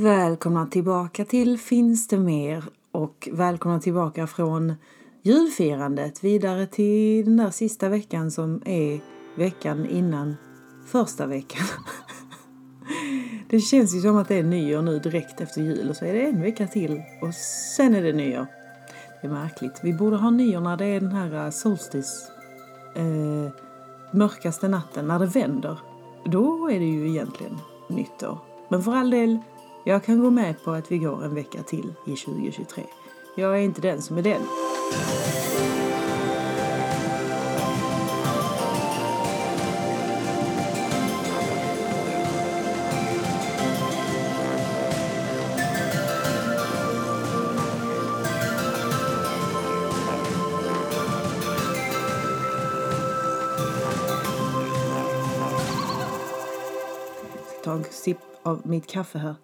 Välkomna tillbaka till Finns det mer? Och välkomna tillbaka från julfirandet vidare till den där sista veckan som är veckan innan första veckan. Det känns ju som att det är nyår nu direkt efter jul och så är det en vecka till och sen är det nyår. Det är märkligt. Vi borde ha nyår när det är den här eh, Solstice solstis, eh, mörkaste natten, när det vänder. Då är det ju egentligen nytt år. Men för all del, jag kan gå med på att vi går en vecka till i 2023. Jag är inte den som är den. ta en sipp av mitt kaffe här.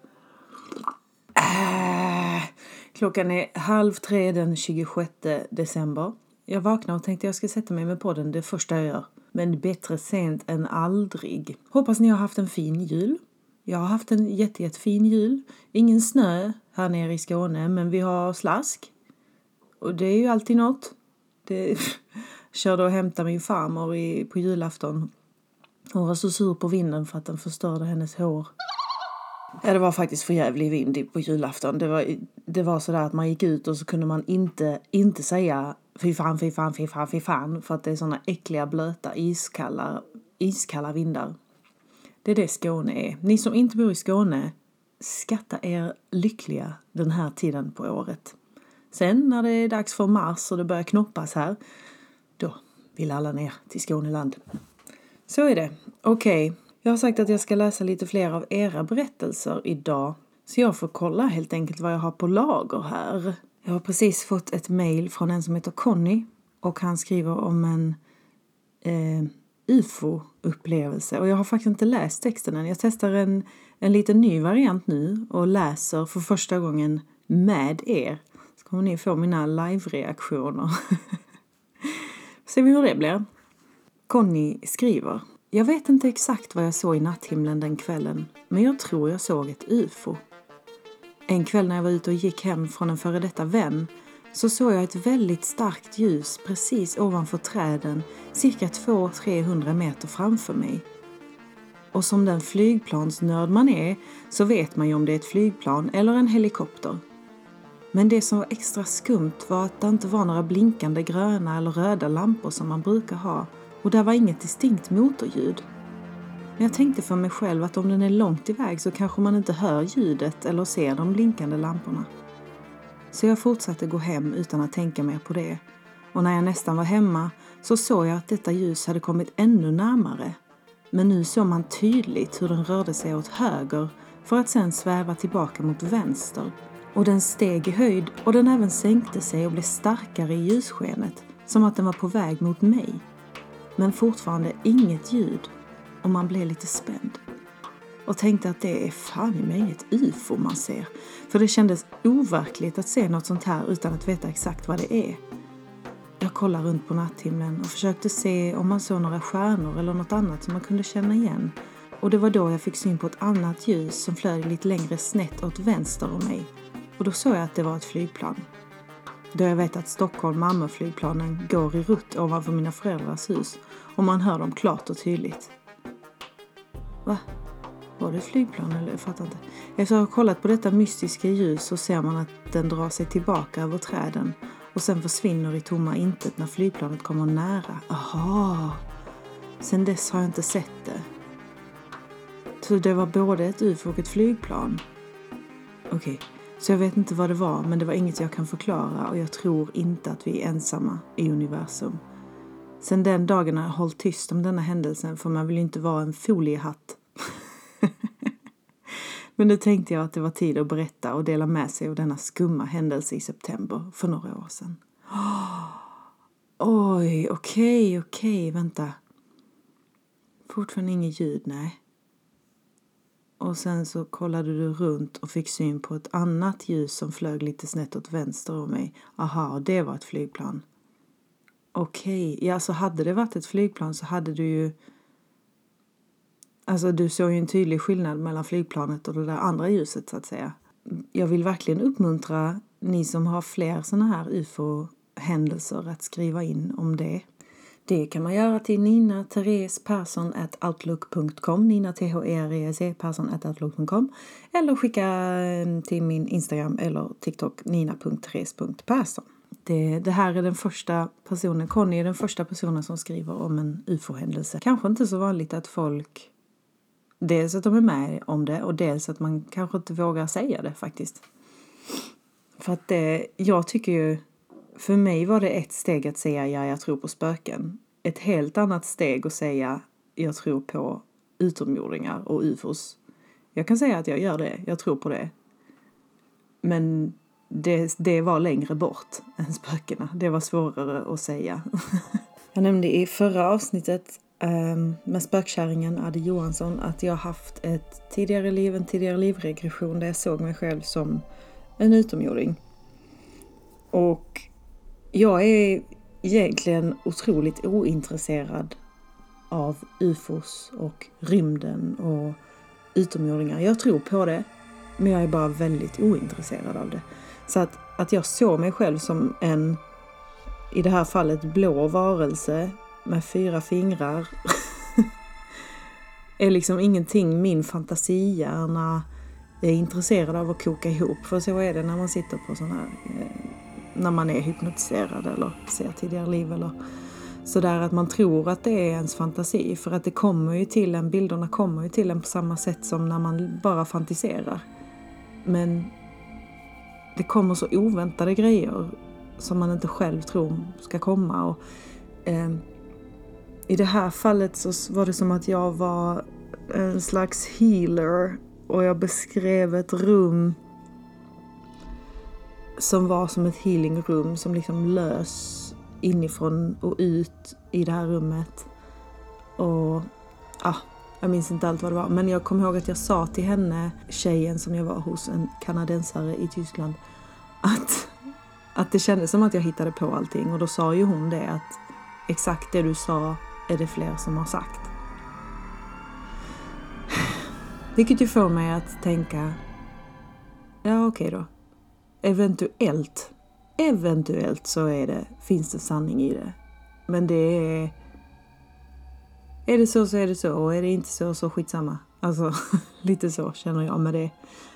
Klockan är halv tre den 26 december. Jag vaknade och tänkte jag ska sätta mig med podden det första jag gör. Men bättre sent än aldrig. Hoppas ni har haft en fin jul. Jag har haft en jätte, jättefin jul. Ingen snö här nere i Skåne, men vi har slask. Och det är ju alltid något. Det körde och hämtade min farmor i, på julafton hon var så sur på vinden för att den förstörde hennes hår. Ja, det var faktiskt för jävlig vind på julafton. Det var, det var sådär att man gick ut och så kunde man inte, inte säga fy fan, fy fan, fy fan, fy fan. För att det är sådana äckliga, blöta, iskalla, iskalla vindar. Det är det Skåne är. Ni som inte bor i Skåne, skatta er lyckliga den här tiden på året. Sen när det är dags för mars och det börjar knoppas här, då vill alla ner till Skåneland. Så är det. Okej, okay jag har sagt att jag ska läsa lite fler av era berättelser idag. Så jag får kolla helt enkelt vad jag har på lager här. Jag har precis fått ett mail från en som heter Conny och han skriver om en eh, ufo-upplevelse. Och jag har faktiskt inte läst texten än. Jag testar en, en liten ny variant nu och läser för första gången med er. Så kommer ni få mina live-reaktioner. Ser vi hur det blir. Conny skriver. Jag vet inte exakt vad jag såg i natthimlen den kvällen, men jag tror jag såg ett ufo. En kväll när jag var ute och gick hem från en före detta vän så såg jag ett väldigt starkt ljus precis ovanför träden cirka 200-300 meter framför mig. Och som den flygplansnörd man är så vet man ju om det är ett flygplan eller en helikopter. Men det som var extra skumt var att det inte var några blinkande gröna eller röda lampor som man brukar ha och där var inget distinkt motorljud. Men jag tänkte för mig själv att om den är långt iväg så kanske man inte hör ljudet eller ser de blinkande lamporna. Så jag fortsatte gå hem utan att tänka mer på det. Och när jag nästan var hemma så såg jag att detta ljus hade kommit ännu närmare. Men nu såg man tydligt hur den rörde sig åt höger för att sedan sväva tillbaka mot vänster. Och den steg i höjd och den även sänkte sig och blev starkare i ljusskenet, som att den var på väg mot mig men fortfarande inget ljud och man blev lite spänd. Och tänkte att det är fan i mig ett ufo man ser. För det kändes overkligt att se något sånt här utan att veta exakt vad det är. Jag kollade runt på natthimlen och försökte se om man såg några stjärnor eller något annat som man kunde känna igen. Och det var då jag fick syn på ett annat ljus som flög lite längre snett åt vänster om mig. Och då såg jag att det var ett flygplan. Då jag vet att Stockholm Malmö-flygplanen går i rutt ovanför mina föräldrars hus och man hör dem klart och tydligt. Va? Var det flygplan eller? Jag fattar inte. Efter att ha kollat på detta mystiska ljus så ser man att den drar sig tillbaka över träden och sen försvinner i tomma intet när flygplanet kommer nära. Aha! Sen dess har jag inte sett det. Så det var både ett ufo och ett flygplan? Okej, okay. Så jag vet inte vad det var, men det var inget jag kan förklara och jag tror inte att vi är ensamma i universum. Sen den dagen har jag hållit tyst om denna händelsen för man vill ju inte vara en foliehatt. men nu tänkte jag att det var tid att berätta och dela med sig av denna skumma händelse i september för några år sedan. Oj, okej, okay, okej, okay, vänta. Fortfarande inget ljud, nej. Och sen så kollade du runt och fick syn på ett annat ljus som flög lite snett åt vänster om mig. Aha, det var ett flygplan. Okej, okay. ja så hade det varit ett flygplan så hade du ju Alltså du såg ju en tydlig skillnad mellan flygplanet och det där andra ljuset så att säga. Jag vill verkligen uppmuntra ni som har fler sådana här ufo-händelser att skriva in om det. Det kan man göra till Nina Therese Persson at outlook.com Nina t h e r e s e Persson at outlook.com eller skicka eh, till min Instagram eller TikTok nina.therese.persson. Det, det här är den första personen, Conny är den första personen som skriver om en ufo-händelse. Kanske inte så vanligt att folk Dels att de är med om det och dels att man kanske inte vågar säga det faktiskt. För att det, jag tycker ju, för mig var det ett steg att säga ja, jag tror på spöken. Ett helt annat steg att säga jag tror på utomjordingar och ufos. Jag kan säga att jag gör det, jag tror på det. Men det, det var längre bort än spökena. Det var svårare att säga. jag nämnde i förra avsnittet ehm, med spökkärringen Adde Johansson att jag haft ett tidigare liv, en tidigare livregression där jag såg mig själv som en utomjording. Och jag är egentligen otroligt ointresserad av ufos och rymden och utomjordingar. Jag tror på det, men jag är bara väldigt ointresserad av det. Så att, att jag såg mig själv som en, i det här fallet, blå varelse med fyra fingrar är liksom ingenting min fantasihjärna är intresserad av att koka ihop. För så är det när man sitter på sån här, eh, när man är hypnotiserad eller ser tidigare liv eller sådär att man tror att det är ens fantasi. För att det kommer ju till en, bilderna kommer ju till en på samma sätt som när man bara fantiserar. Men det kommer så oväntade grejer som man inte själv tror ska komma. Och, eh, I det här fallet så var det som att jag var en slags healer och jag beskrev ett rum som var som ett healingrum som liksom lös inifrån och ut i det här rummet. Och ja, jag minns inte allt vad det var, men jag kommer ihåg att jag sa till henne, tjejen som jag var hos, en kanadensare i Tyskland, att, att det kändes som att jag hittade på allting. Och då sa ju hon det att exakt det du sa är det fler som har sagt. Vilket ju får mig att tänka, ja okej okay då. Eventuellt, eventuellt så är det, finns det sanning i det. Men det är... Är det så så är det så och är det inte så så skitsamma. Alltså lite så känner jag med det.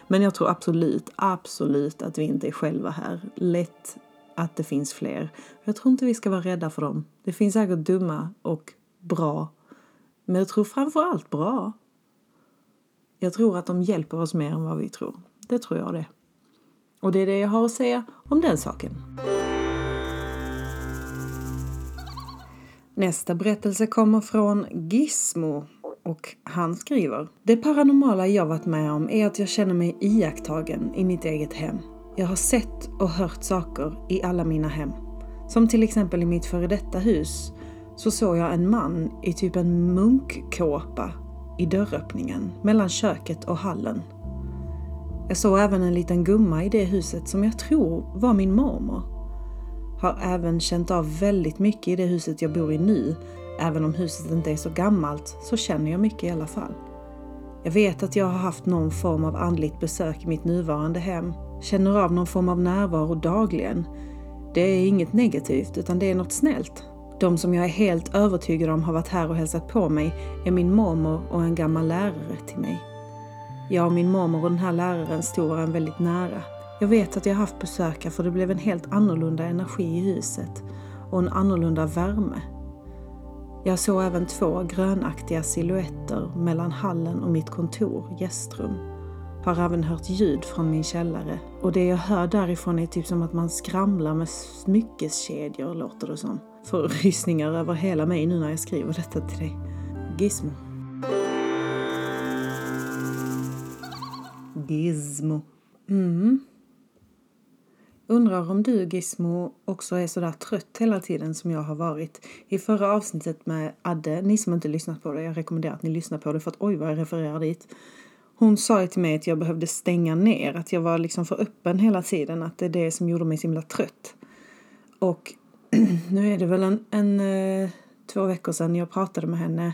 Men jag tror absolut, absolut att vi inte är själva här. Lätt att det finns fler. Jag tror inte vi ska vara rädda för dem. Det finns säkert dumma och bra. Men jag tror framför allt bra. Jag tror att de hjälper oss mer än vad vi tror. Det tror jag det. Och det är det jag har att säga om den saken. Nästa berättelse kommer från Gizmo och han skriver Det paranormala jag varit med om är att jag känner mig iakttagen i mitt eget hem. Jag har sett och hört saker i alla mina hem. Som till exempel i mitt före detta hus så såg jag en man i typ en munkkåpa i dörröppningen mellan köket och hallen. Jag såg även en liten gumma i det huset som jag tror var min mormor. Har även känt av väldigt mycket i det huset jag bor i nu. Även om huset inte är så gammalt så känner jag mycket i alla fall. Jag vet att jag har haft någon form av andligt besök i mitt nuvarande hem. Känner av någon form av närvaro dagligen. Det är inget negativt utan det är något snällt. De som jag är helt övertygad om har varit här och hälsat på mig är min mormor och en gammal lärare till mig. Jag och min mormor och den här läraren stod varandra väldigt nära. Jag vet att jag haft besökare för det blev en helt annorlunda energi i huset och en annorlunda värme. Jag såg även två grönaktiga silhuetter mellan hallen och mitt kontor, gästrum. Har även hört ljud från min källare och det jag hör därifrån är typ som att man skramlar med smyckeskedjor, låter det som. Får rysningar över hela mig nu när jag skriver detta till dig. Gizmo. Gizmo. Mm. Undrar om du Gizmo också är sådär trött hela tiden som jag har varit. I förra avsnittet med Adde, ni som inte lyssnat på det, jag rekommenderar att ni lyssnar på det för att oj vad jag refererar dit. Hon sa ju till mig att jag behövde stänga ner, att jag var liksom för öppen hela tiden, att det är det som gjorde mig så himla trött. Och nu är det väl en, en eh, två veckor sedan jag pratade med henne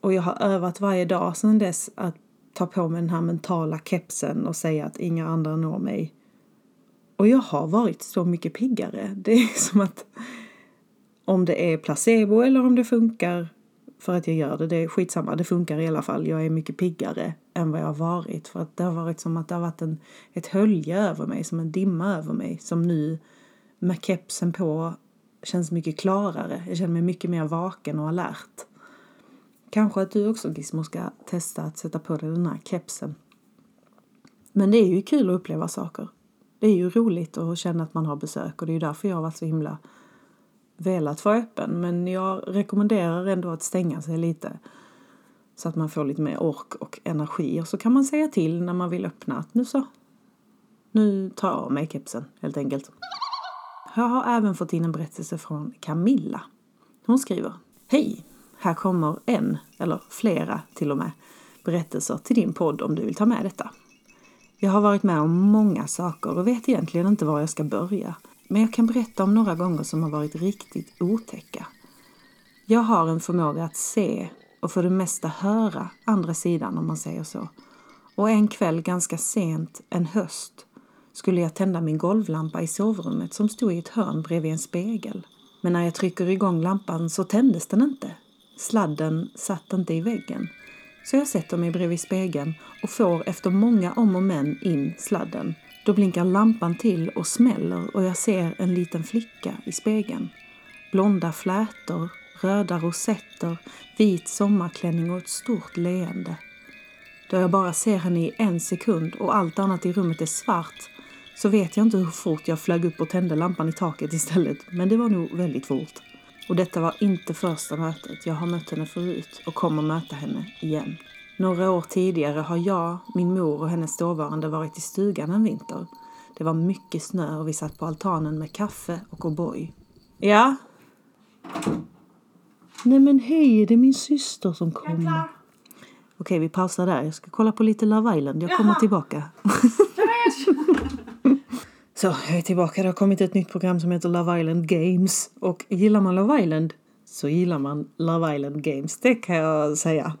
Och jag har övat varje dag sedan dess att ta på mig den här mentala kepsen och säga att inga andra når mig. Och jag har varit så mycket piggare. Det är som att om det är placebo eller om det funkar för att jag gör det, det är skitsamma. Det funkar i alla fall. Jag är mycket piggare än vad jag har varit. För att det har varit som att det har varit en, ett hölje över mig, som en dimma över mig. Som nu med kepsen på känns mycket klarare. Jag känner mig mycket mer vaken och alert. Kanske att du också Gizmo ska testa att sätta på dig den här kepsen. Men det är ju kul att uppleva saker. Det är ju roligt att känna att man har besök och det är ju därför jag har varit så himla velat vara öppen. Men jag rekommenderar ändå att stänga sig lite så att man får lite mer ork och energi. Och så kan man säga till när man vill öppna att nu så, nu tar jag av mig kepsen helt enkelt. Jag har även fått in en berättelse från Camilla. Hon skriver Hej! Här kommer en, eller flera till och med, berättelser till din podd om du vill ta med detta. Jag har varit med om många saker och vet egentligen inte var jag ska börja. Men jag kan berätta om några gånger som har varit riktigt otäcka. Jag har en förmåga att se och för det mesta höra andra sidan om man säger så. Och en kväll ganska sent, en höst, skulle jag tända min golvlampa i sovrummet som stod i ett hörn bredvid en spegel. Men när jag trycker igång lampan så tändes den inte. Sladden satt inte i väggen. Så jag sätter mig bredvid spegeln och får efter många om och men in sladden. Då blinkar lampan till och smäller och jag ser en liten flicka i spegeln. Blonda flätor, röda rosetter, vit sommarklänning och ett stort leende. Då jag bara ser henne i en sekund och allt annat i rummet är svart så vet jag inte hur fort jag flög upp och tände lampan i taket istället, men det var nog väldigt fort. Och detta var inte första mötet. Jag har mött henne förut och kommer möta henne igen. Några år tidigare har jag, min mor och hennes dåvarande varit i stugan en vinter. Det var mycket snö och vi satt på altanen med kaffe och O'boy. Ja? Nej men hej, det är min syster som kommer. Okej, vi pausar där. Jag ska kolla på lite Love Island. Jag kommer tillbaka. Så, jag är tillbaka. Det har kommit ett nytt program som heter Love Island Games. Och gillar man Love Island så gillar man Love Island Games. Det kan jag säga.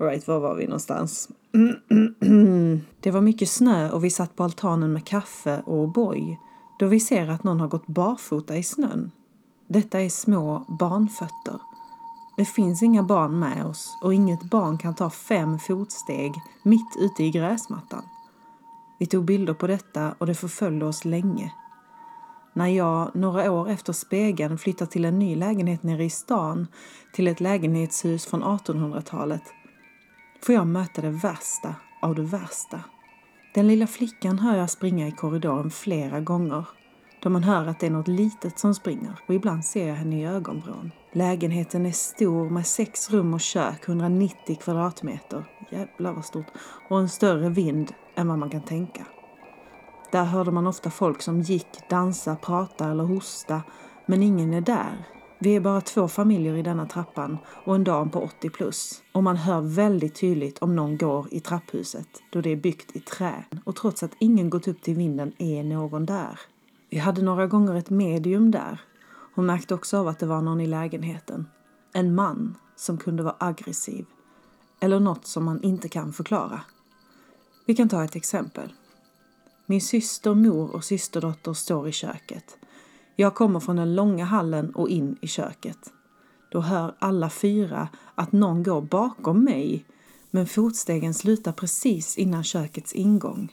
Right, var var vi någonstans? Det var mycket snö och vi satt på altanen med kaffe och boj då vi ser att någon har gått barfota i snön. Detta är små barnfötter. Det finns inga barn med oss och inget barn kan ta fem fotsteg mitt ute i gräsmattan. Vi tog bilder på detta och det förföljde oss länge. När jag några år efter spegeln flyttar till en ny lägenhet nere i stan, till ett lägenhetshus från 1800-talet, får jag möta det värsta av det värsta. Den lilla flickan hör jag springa i korridoren flera gånger då man hör att det är något litet som springer och ibland ser jag henne i ögonvrån. Lägenheten är stor med sex rum och kök, 190 kvadratmeter. Jävlar vad stort. Och en större vind än vad man kan tänka. Där hörde man ofta folk som gick, dansa, prata eller hosta, men ingen är där. Vi är bara två familjer i denna trappan och en dam på 80 plus. Och man hör väldigt tydligt om någon går i trapphuset då det är byggt i trä. Och trots att ingen gått upp till vinden är någon där. Vi hade några gånger ett medium där. Hon märkte också av att det var någon i lägenheten. En man som kunde vara aggressiv. Eller något som man inte kan förklara. Vi kan ta ett exempel. Min syster, mor och systerdotter står i köket. Jag kommer från den långa hallen och in i köket. Då hör alla fyra att någon går bakom mig men fotstegen slutar precis innan kökets ingång.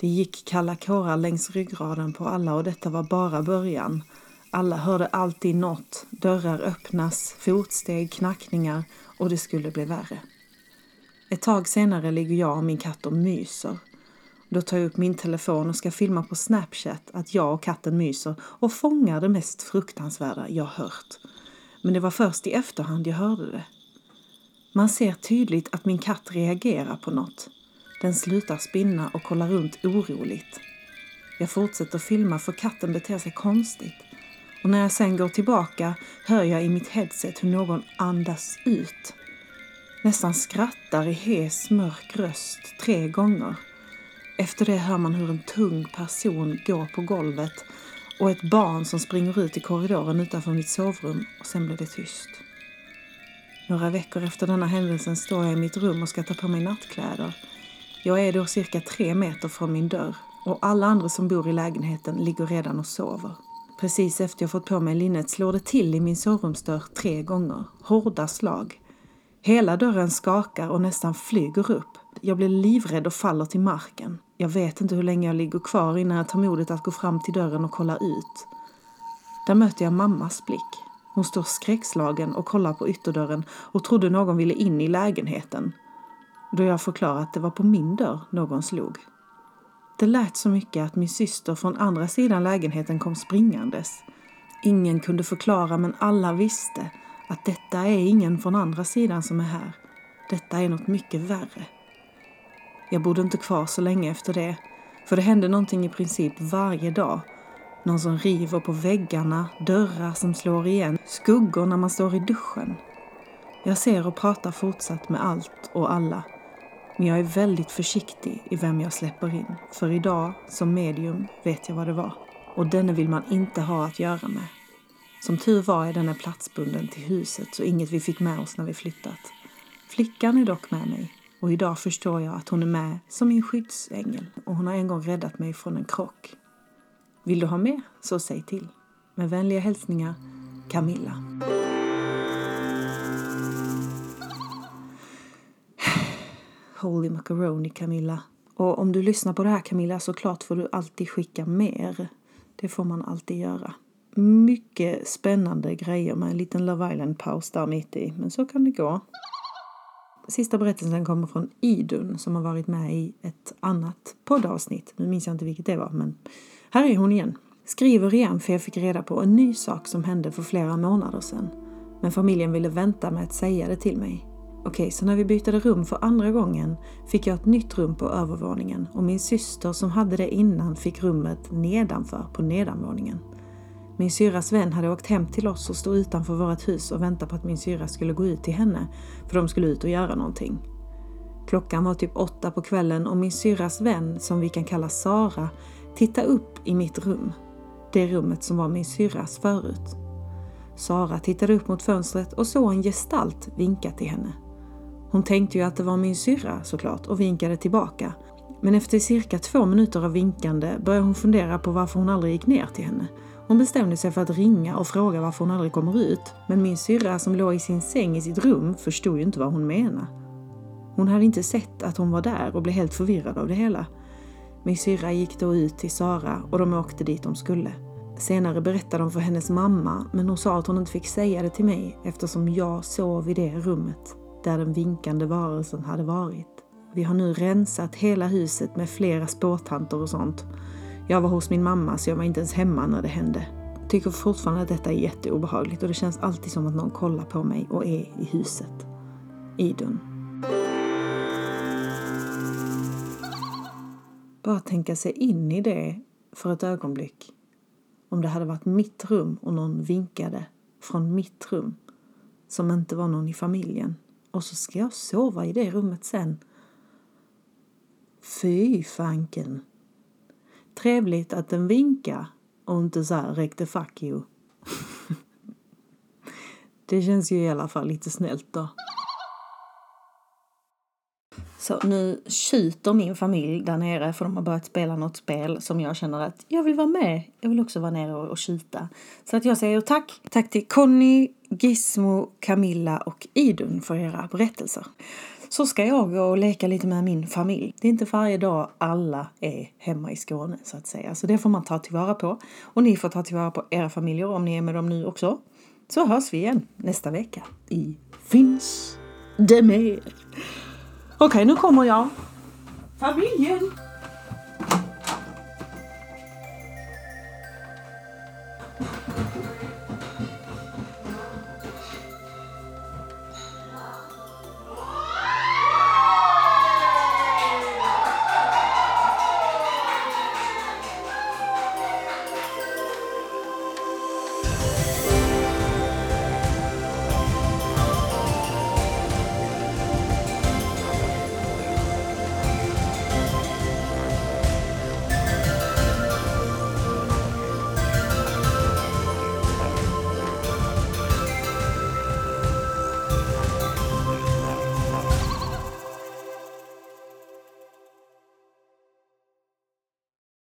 Det gick kalla kårar längs ryggraden på alla och detta var bara början. Alla hörde alltid något. Dörrar öppnas, fotsteg, knackningar och det skulle bli värre. Ett tag senare ligger jag och min katt och myser. Då tar jag upp min telefon och ska filma på Snapchat att jag och katten myser och fångar det mest fruktansvärda jag hört. Men det var först i efterhand jag hörde det. Man ser tydligt att min katt reagerar på något. Den slutar spinna och kollar runt oroligt. Jag fortsätter filma för katten beter sig konstigt. Och när jag sen går tillbaka hör jag i mitt headset hur någon andas ut. Nästan skrattar i hes, mörk röst tre gånger. Efter det hör man hur en tung person går på golvet och ett barn som springer ut i korridoren utanför mitt sovrum och sen blir det tyst. Några veckor efter denna händelsen står jag i mitt rum och ska ta på mig nattkläder. Jag är då cirka tre meter från min dörr och alla andra som bor i lägenheten ligger redan och sover. Precis efter jag fått på mig linnet slår det till i min sovrumsdörr tre gånger. Hårda slag. Hela dörren skakar och nästan flyger upp. Jag blir livrädd och faller till marken. Jag vet inte hur länge jag ligger kvar innan jag tar modet att gå fram till dörren och kolla ut. Där möter jag mammas blick. Hon står skräckslagen och kollar på ytterdörren och trodde någon ville in i lägenheten. Då jag förklarar att det var på min dörr någon slog. Det lät så mycket att min syster från andra sidan lägenheten kom springandes. Ingen kunde förklara men alla visste att detta är ingen från andra sidan som är här. Detta är något mycket värre. Jag bodde inte kvar så länge efter det, för det hände någonting i princip varje dag. Någon som river på väggarna, dörrar som slår igen, skuggor när man står i duschen. Jag ser och pratar fortsatt med allt och alla. Men jag är väldigt försiktig i vem jag släpper in. För idag, som medium, vet jag vad det var. Och denne vill man inte ha att göra med. Som tur var är denna platsbunden till huset så inget vi fick med oss när vi flyttat. Flickan är dock med mig och idag förstår jag att hon är med som min skyddsängel och hon har en gång räddat mig från en krock. Vill du ha mer? Så säg till. Med vänliga hälsningar, Camilla. Holy macaroni Camilla. Och om du lyssnar på det här Camilla så klart får du alltid skicka mer. Det får man alltid göra. Mycket spännande grejer med en liten Love Island-paus där mitt i, men så kan det gå. Sista berättelsen kommer från Idun som har varit med i ett annat poddavsnitt. Nu minns jag inte vilket det var, men här är hon igen. Skriver igen för jag fick reda på en ny sak som hände för flera månader sedan. Men familjen ville vänta med att säga det till mig. Okej, så när vi bytte rum för andra gången fick jag ett nytt rum på övervåningen och min syster som hade det innan fick rummet nedanför på nedanvåningen. Min syras vän hade åkt hem till oss och stod utanför vårt hus och väntade på att min syra skulle gå ut till henne, för de skulle ut och göra någonting. Klockan var typ åtta på kvällen och min syras vän, som vi kan kalla Sara, tittade upp i mitt rum. Det rummet som var min syras förut. Sara tittade upp mot fönstret och såg en gestalt vinka till henne. Hon tänkte ju att det var min syrra såklart och vinkade tillbaka. Men efter cirka två minuter av vinkande började hon fundera på varför hon aldrig gick ner till henne. Hon bestämde sig för att ringa och fråga varför hon aldrig kommer ut. Men min syrra som låg i sin säng i sitt rum förstod ju inte vad hon menade. Hon hade inte sett att hon var där och blev helt förvirrad av det hela. Min syrra gick då ut till Sara och de åkte dit de skulle. Senare berättade de för hennes mamma men hon sa att hon inte fick säga det till mig eftersom jag sov i det rummet där den vinkande varelsen hade varit. Vi har nu rensat hela huset med flera spårtanter och sånt. Jag var hos min mamma så jag var inte ens hemma när det hände. Tycker fortfarande att detta är jätteobehagligt och det känns alltid som att någon kollar på mig och är i huset. Idun. Bara tänka sig in i det för ett ögonblick. Om det hade varit mitt rum och någon vinkade från mitt rum som inte var någon i familjen och så ska jag sova i det rummet sen. Fy fanken. Trevligt att den vinkar och inte så här räckte fuck you. det känns ju i alla fall lite snällt då. Så nu tjuter min familj där nere för de har börjat spela något spel som jag känner att jag vill vara med. Jag vill också vara nere och, och tjuta. Så att jag säger tack. Tack till Conny, Gizmo, Camilla och Idun för era berättelser. Så ska jag gå och leka lite med min familj. Det är inte varje dag alla är hemma i Skåne så att säga. Så det får man ta tillvara på. Och ni får ta tillvara på era familjer om ni är med dem nu också. Så hörs vi igen nästa vecka i Finns det mer? Okej, nu kommer jag. Familjen!